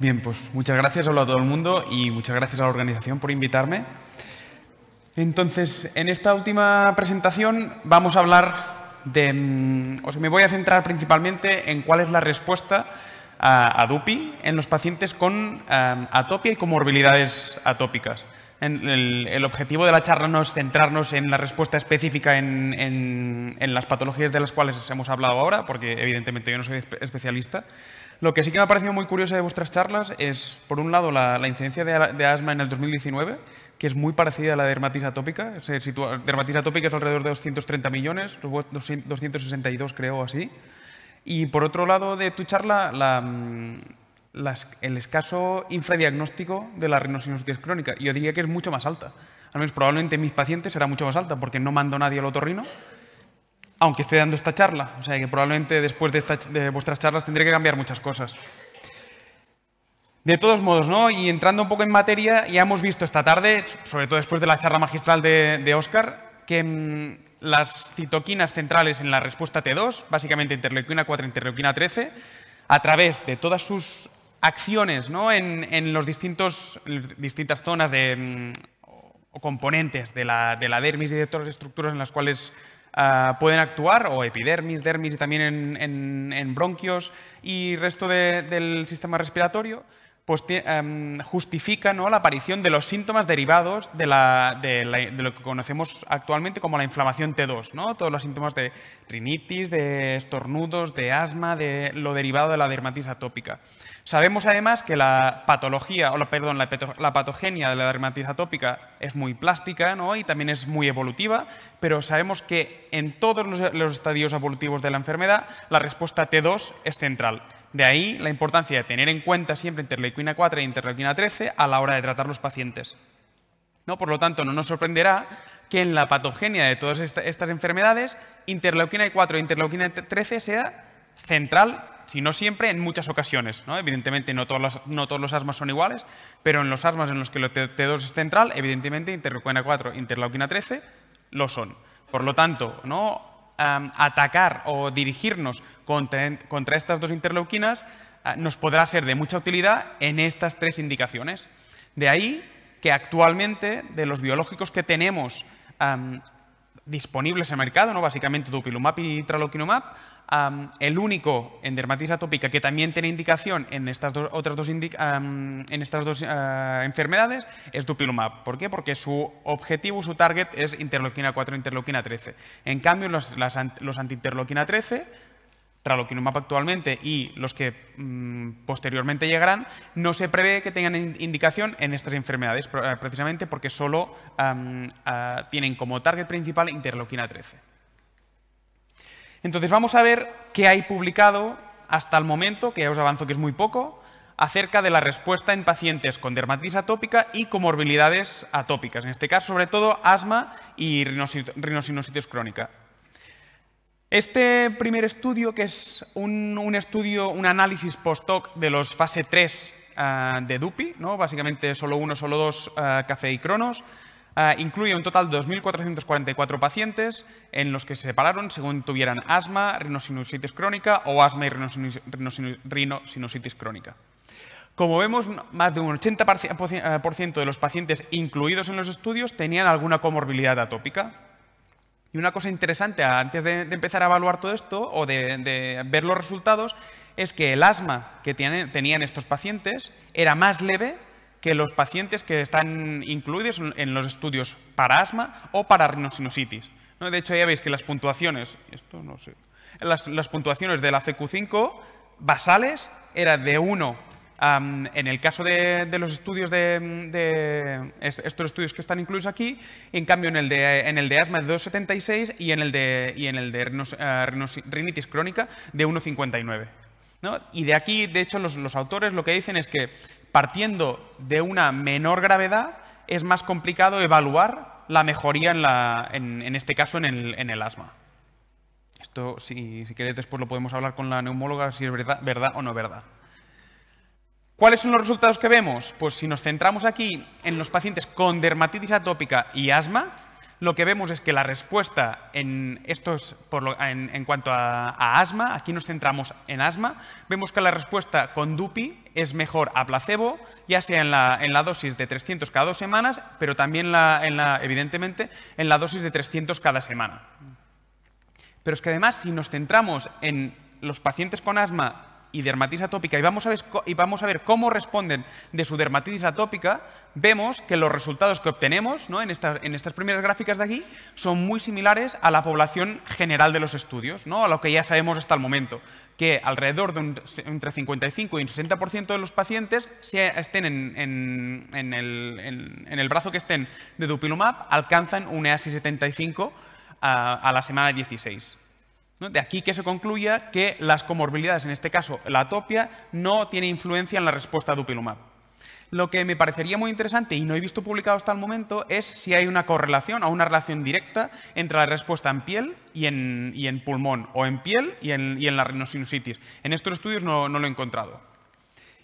Bien, pues muchas gracias, hola a todo el mundo y muchas gracias a la organización por invitarme. Entonces, en esta última presentación vamos a hablar de... mm, O sea, me voy a centrar principalmente en cuál es la respuesta a, DUPI en los pacientes con eh, atopia y comorbilidades atópicas. En- el, objetivo de la charla no es centrarnos en la respuesta específica en, las patologías de las cuales hemos hablado ahora, porque evidentemente yo no soy espe- especialista. Lo que sí que me ha parecido muy curioso de vuestras charlas es, por un lado, la, la incidencia de, de asma en el 2019, que es muy parecida a la dermatitis atópica. Se sitúa, dermatitis atópica es alrededor de 230 millones, 200 262 creo así. Y por otro lado de tu charla, la, mm, el escaso infradiagnóstico de la rinosinusitis crónica. Yo diría que es mucho más alta. Al menos probablemente en mis pacientes será mucho más alta porque no mando nadie al otorrino, aunque esté dando esta charla. O sea que probablemente después de, vuestras charlas tendré que cambiar muchas cosas. De todos modos, ¿no? Y entrando un poco en materia, ya hemos visto esta tarde, sobre todo después de la charla magistral de, Oscar, que mm, las citoquinas centrales en la respuesta T2, básicamente interleuquina 4 interleuquina 13, a través de todas sus acciones ¿no? en, los distintos, las distintas zonas de, mm, o componentes de la, de la dermis y de todas las estructuras en las cuales ah, pueden actuar, o epidermis, dermis y también en, en- en bronquios y resto de- del sistema respiratorio, pues em, justifica ¿no? la aparición de los síntomas derivados de, lo que conocemos actualmente como la inflamación T2, ¿no? todos los síntomas de rinitis, de estornudos, de asma, de lo derivado de la dermatitis atópica. Sabemos además que la patología, o la, perdón, la patogenia de la dermatitis atópica es muy plástica ¿no? y también es muy evolutiva, pero sabemos que en todos los, los estadios evolutivos de la enfermedad la respuesta T2 es central. De ahí la importancia de tener en cuenta siempre interleuquina 4 e interleuquina 13 a la hora de tratar los pacientes. ¿no? Por lo tanto, no nos sorprenderá que en la patogenia de todas esta- estas enfermedades, interleuquina 4 e interleuquina 13 sea central, si no siempre, en muchas ocasiones. ¿no? Evidentemente, no todos, los, no todos los asmas son iguales, pero en los asmas en los que el T- T2 es central, evidentemente, interleuquina 4 e interleuquina 13 lo son. Por lo tanto, ¿no? Atacar o dirigirnos contra, contra estas dos interleuquinas ah, nos podrá ser de mucha utilidad en estas tres indicaciones. De ahí que actualmente de los biológicos que tenemos disponibles en el mercado, ¿no? básicamente dupilumab y traloquinumab, el único en dermatitis atópica que también tiene indicación en estas dos, otras dos, am, en estas dos ah, enfermedades es dupilumab. ¿Por qué? Porque su objetivo, su target es interleuquina 4, interleuquina 13. En cambio, los, las los anti-interleuquina 13 traloquinumab actualmente y los que mm, posteriormente llegarán, no se prevé que tengan in- indicación en estas enfermedades, precisamente porque solo ah, tienen como target principal interleuquina 13. Entonces vamos a ver qué hay publicado hasta el momento, que ya os avanzo que es muy poco, acerca de la respuesta en pacientes con dermatitis atópica y comorbilidades atópicas, en este caso sobre todo asma y rinosi- rinosinusitis crónica. Este primer estudio, que es un, estudio, un análisis post-hoc de los fase 3 ah, de DUPI, ¿no? básicamente solo uno, solo dos, ah, café y cronos, incluye un total de 2.444 pacientes en los que se separaron según tuvieran asma, rinosinusitis crónica o asma y rinosinus- rinosinu- rinosinusitis crónica. Como vemos, más de un 80% por ciento de los pacientes incluidos en los estudios tenían alguna comorbilidad atópica. Y una cosa interesante antes de, empezar a evaluar todo esto o de, ver los resultados es que el asma que tenían estos pacientes era más leve que los pacientes que están incluidos en, los estudios para asma o para rinosinusitis. ¿no? De hecho, ya veis que las puntuaciones, esto no sé, las, puntuaciones de la CQ5 basales eran de 1 Am, en el caso de, de los estudios de, de est- estos estudios que están incluidos aquí, en cambio en el de, en el de asma es de 2,76 y en el de, y en el de rinos- eh, rinos- rinitis crónica de 1,59. ¿no? Y de aquí, de hecho, los, los autores lo que dicen es que partiendo de una menor gravedad es más complicado evaluar la mejoría en, este caso en el, asma. Esto, si, queréis, después lo podemos hablar con la neumóloga si es verdad o no verdad. ¿Cuáles son los resultados que vemos? Pues si nos centramos aquí en los pacientes con dermatitis atópica y asma, lo que vemos es que la respuesta en, estos, en, cuanto a, asma, aquí nos centramos en asma, vemos que la respuesta con DUPI es mejor a placebo, ya sea en la, en la dosis de 300 cada dos semanas, pero también, en la, evidentemente, en la dosis de 300 cada semana. Pero es que además, si nos centramos en los pacientes con asma y dermatitis atópica y vamos, a ver, y vamos a ver cómo responden de su dermatitis atópica, vemos que los resultados que obtenemos en, estas primeras gráficas de aquí son muy similares a la población general de los estudios, ¿no? a lo que ya sabemos hasta el momento, que alrededor de entre 55 y un 60% de los pacientes, si estén en, el, brazo que estén de dupilumab, alcanzan un EASI 75 a, a la semana 16. De aquí que se concluya que las comorbilidades, en este caso la atopia, no tiene influencia en la respuesta a dupilumab. Lo que me parecería muy interesante, y no he visto publicado hasta el momento, es si hay una correlación o una relación directa entre la respuesta en piel y en, pulmón, o en piel y en, la rinosinusitis. En estos estudios no, no, lo he encontrado.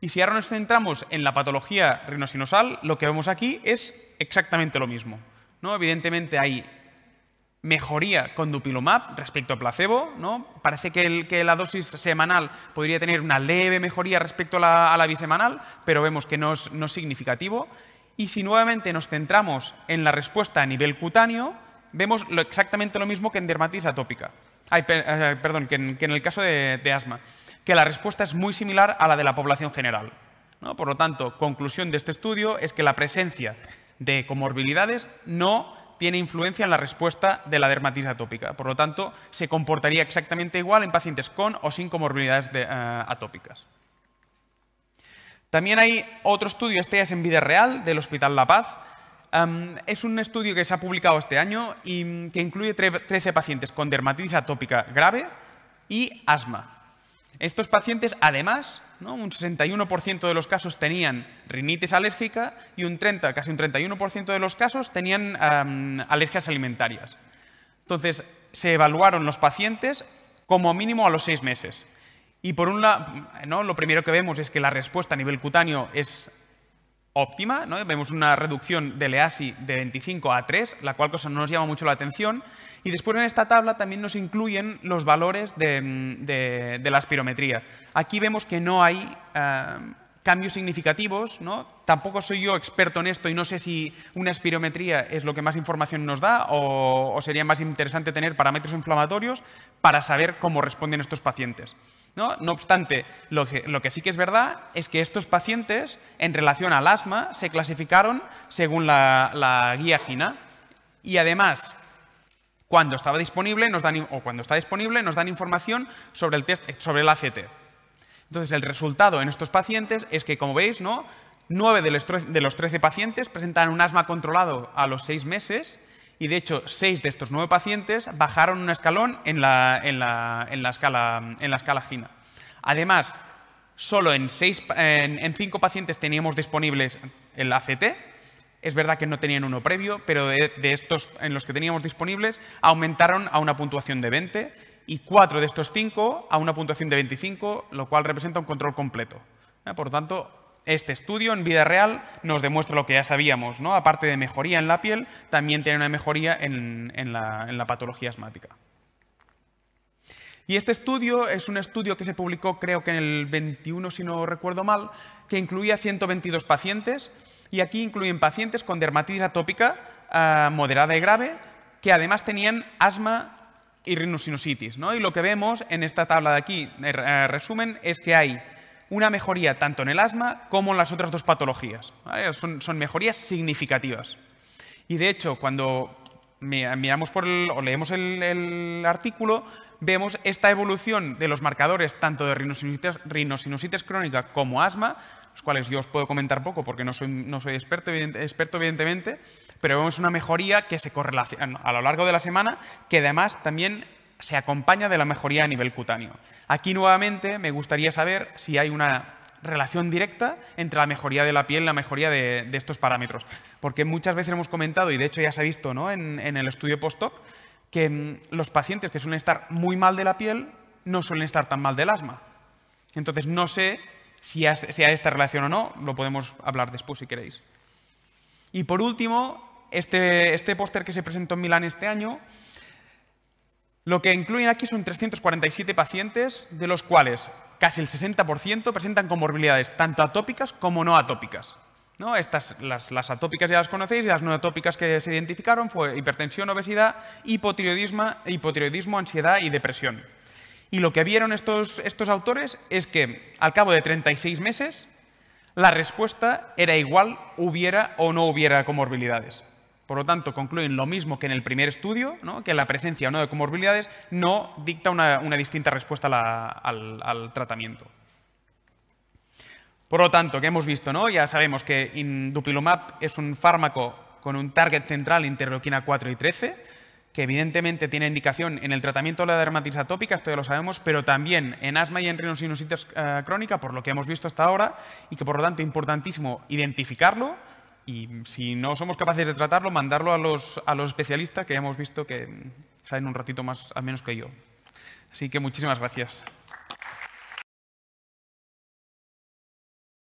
Y si ahora nos centramos en la patología rinosinosal, lo que vemos aquí es exactamente lo mismo. ¿no? Evidentemente hay mejoría con dupilumab respecto a placebo. ¿no? Parece que, la dosis semanal podría tener una leve mejoría respecto a la, bisemanal, pero vemos que no es, significativo. Y si nuevamente nos centramos en la respuesta a nivel cutáneo, vemos exactamente lo mismo que en dermatitis atópica. Eh, perdón, que en, el caso de, asma, que la respuesta es muy similar a la de la población general. Por lo tanto, conclusión de este estudio es que la presencia de comorbilidades no tiene influencia en la respuesta de la dermatitis atópica. Por lo tanto, se comportaría exactamente igual en pacientes con o sin comorbilidades eh, atópicas. También hay otro estudio, este es en vida real, del Hospital La Paz. es un estudio que se ha publicado este año y que incluye 13 pacientes con dermatitis atópica grave y asma. Estos pacientes, además, un 61% de los casos tenían rinitis alérgica y un 30, casi un 31% de los casos tenían alergias alimentarias. Entonces, se evaluaron los pacientes como mínimo a los seis meses. Y por un lado, lo primero que vemos es que la respuesta a nivel cutáneo es óptima, ¿no? vemos una reducción del EASI de 25 a 3, la cual cosa no nos llama mucho la atención. Y después en esta tabla también nos incluyen los valores de, la espirometría. Aquí vemos que no hay eh, cambios significativos, ¿no? tampoco soy yo experto en esto y no sé si una espirometría es lo que más información nos da o sería más interesante tener parámetros inflamatorios para saber cómo responden estos pacientes. ¿No? obstante, lo que, sí que es verdad es que estos pacientes, en relación al asma, se clasificaron según la, guía GINA. Y además, cuando estaba disponible, nos dan, o cuando está disponible, nos dan información sobre el test, sobre el ACT. Entonces, el resultado en estos pacientes es que, como veis, ¿no? 9 de los 13 pacientes presentan un asma controlado a los 6 meses y de hecho seis de estos nueve pacientes bajaron un escalón en la, escala, en la escala GINA. Además, solo en, seis, en, cinco pacientes teníamos disponibles el ACT, es verdad que no tenían uno previo, pero de, estos en los que teníamos disponibles aumentaron a una puntuación de 20 y cuatro de estos cinco a una puntuación de 25, lo cual representa un control completo. Por lo tanto, este estudio en vida real nos demuestra lo que ya sabíamos, ¿no? Aparte de mejoría en la piel, también tiene una mejoría en, la, patología asmática. Y este estudio es un estudio que se publicó creo que en el 21, si no recuerdo mal, que incluía 122 pacientes y aquí incluyen pacientes con dermatitis atópica eh, moderada y grave que además tenían asma y rinosinusitis. ¿no? Y lo que vemos en esta tabla de aquí, eh, resumen, es que hay una mejoría tanto en el asma como en las otras dos patologías. Son, mejorías significativas. Y de hecho, cuando miramos por o leemos el, artículo, vemos esta evolución de los marcadores tanto de rinosinusitis, crónica como asma, los cuales yo os puedo comentar poco porque no soy, no soy experto, experto, evidentemente, pero vemos una mejoría que se correlaciona a lo largo de la semana, que además también se acompaña de la mejoría a nivel cutáneo. Aquí nuevamente me gustaría saber si hay una relación directa entre la mejoría de la piel y la mejoría de, estos parámetros. Porque muchas veces hemos comentado, y de hecho ya se ha visto en, el estudio post-hoc, que mm, los pacientes que suelen estar muy mal de la piel no suelen estar tan mal del asma. Entonces no sé si hay esta relación o no, lo podemos hablar después si queréis. Y por último, Este, este póster que se presentó en Milán este año, lo que incluyen aquí son 347 pacientes, de los cuales casi el 60% presentan comorbilidades tanto atópicas como no atópicas. ¿No? Estas, las, atópicas ya las conocéis las no atópicas que se identificaron fue hipertensión, obesidad, hipotiroidismo, hipotiroidismo ansiedad y depresión. Y lo que vieron estos, estos autores es que al cabo de 36 meses la respuesta era igual hubiera o no hubiera comorbilidades. Por lo tanto, concluyen lo mismo que en el primer estudio, que la presencia o no de comorbilidades no dicta una, distinta respuesta al, tratamiento. Por lo tanto, ¿qué hemos visto? ¿no? Ya sabemos que Dupilumab es un fármaco con un target central interleuquina 4 y 13, que evidentemente tiene indicación en el tratamiento de la dermatitis atópica, esto ya lo sabemos, pero también en asma y en rinosinusitis eh, crónica, por lo que hemos visto hasta ahora, y que por lo tanto es importantísimo identificarlo y si no somos capaces de tratarlo, mandarlo a los, a los especialistas que ya hemos visto que saben un ratito más, al menos que yo. Así que muchísimas gracias.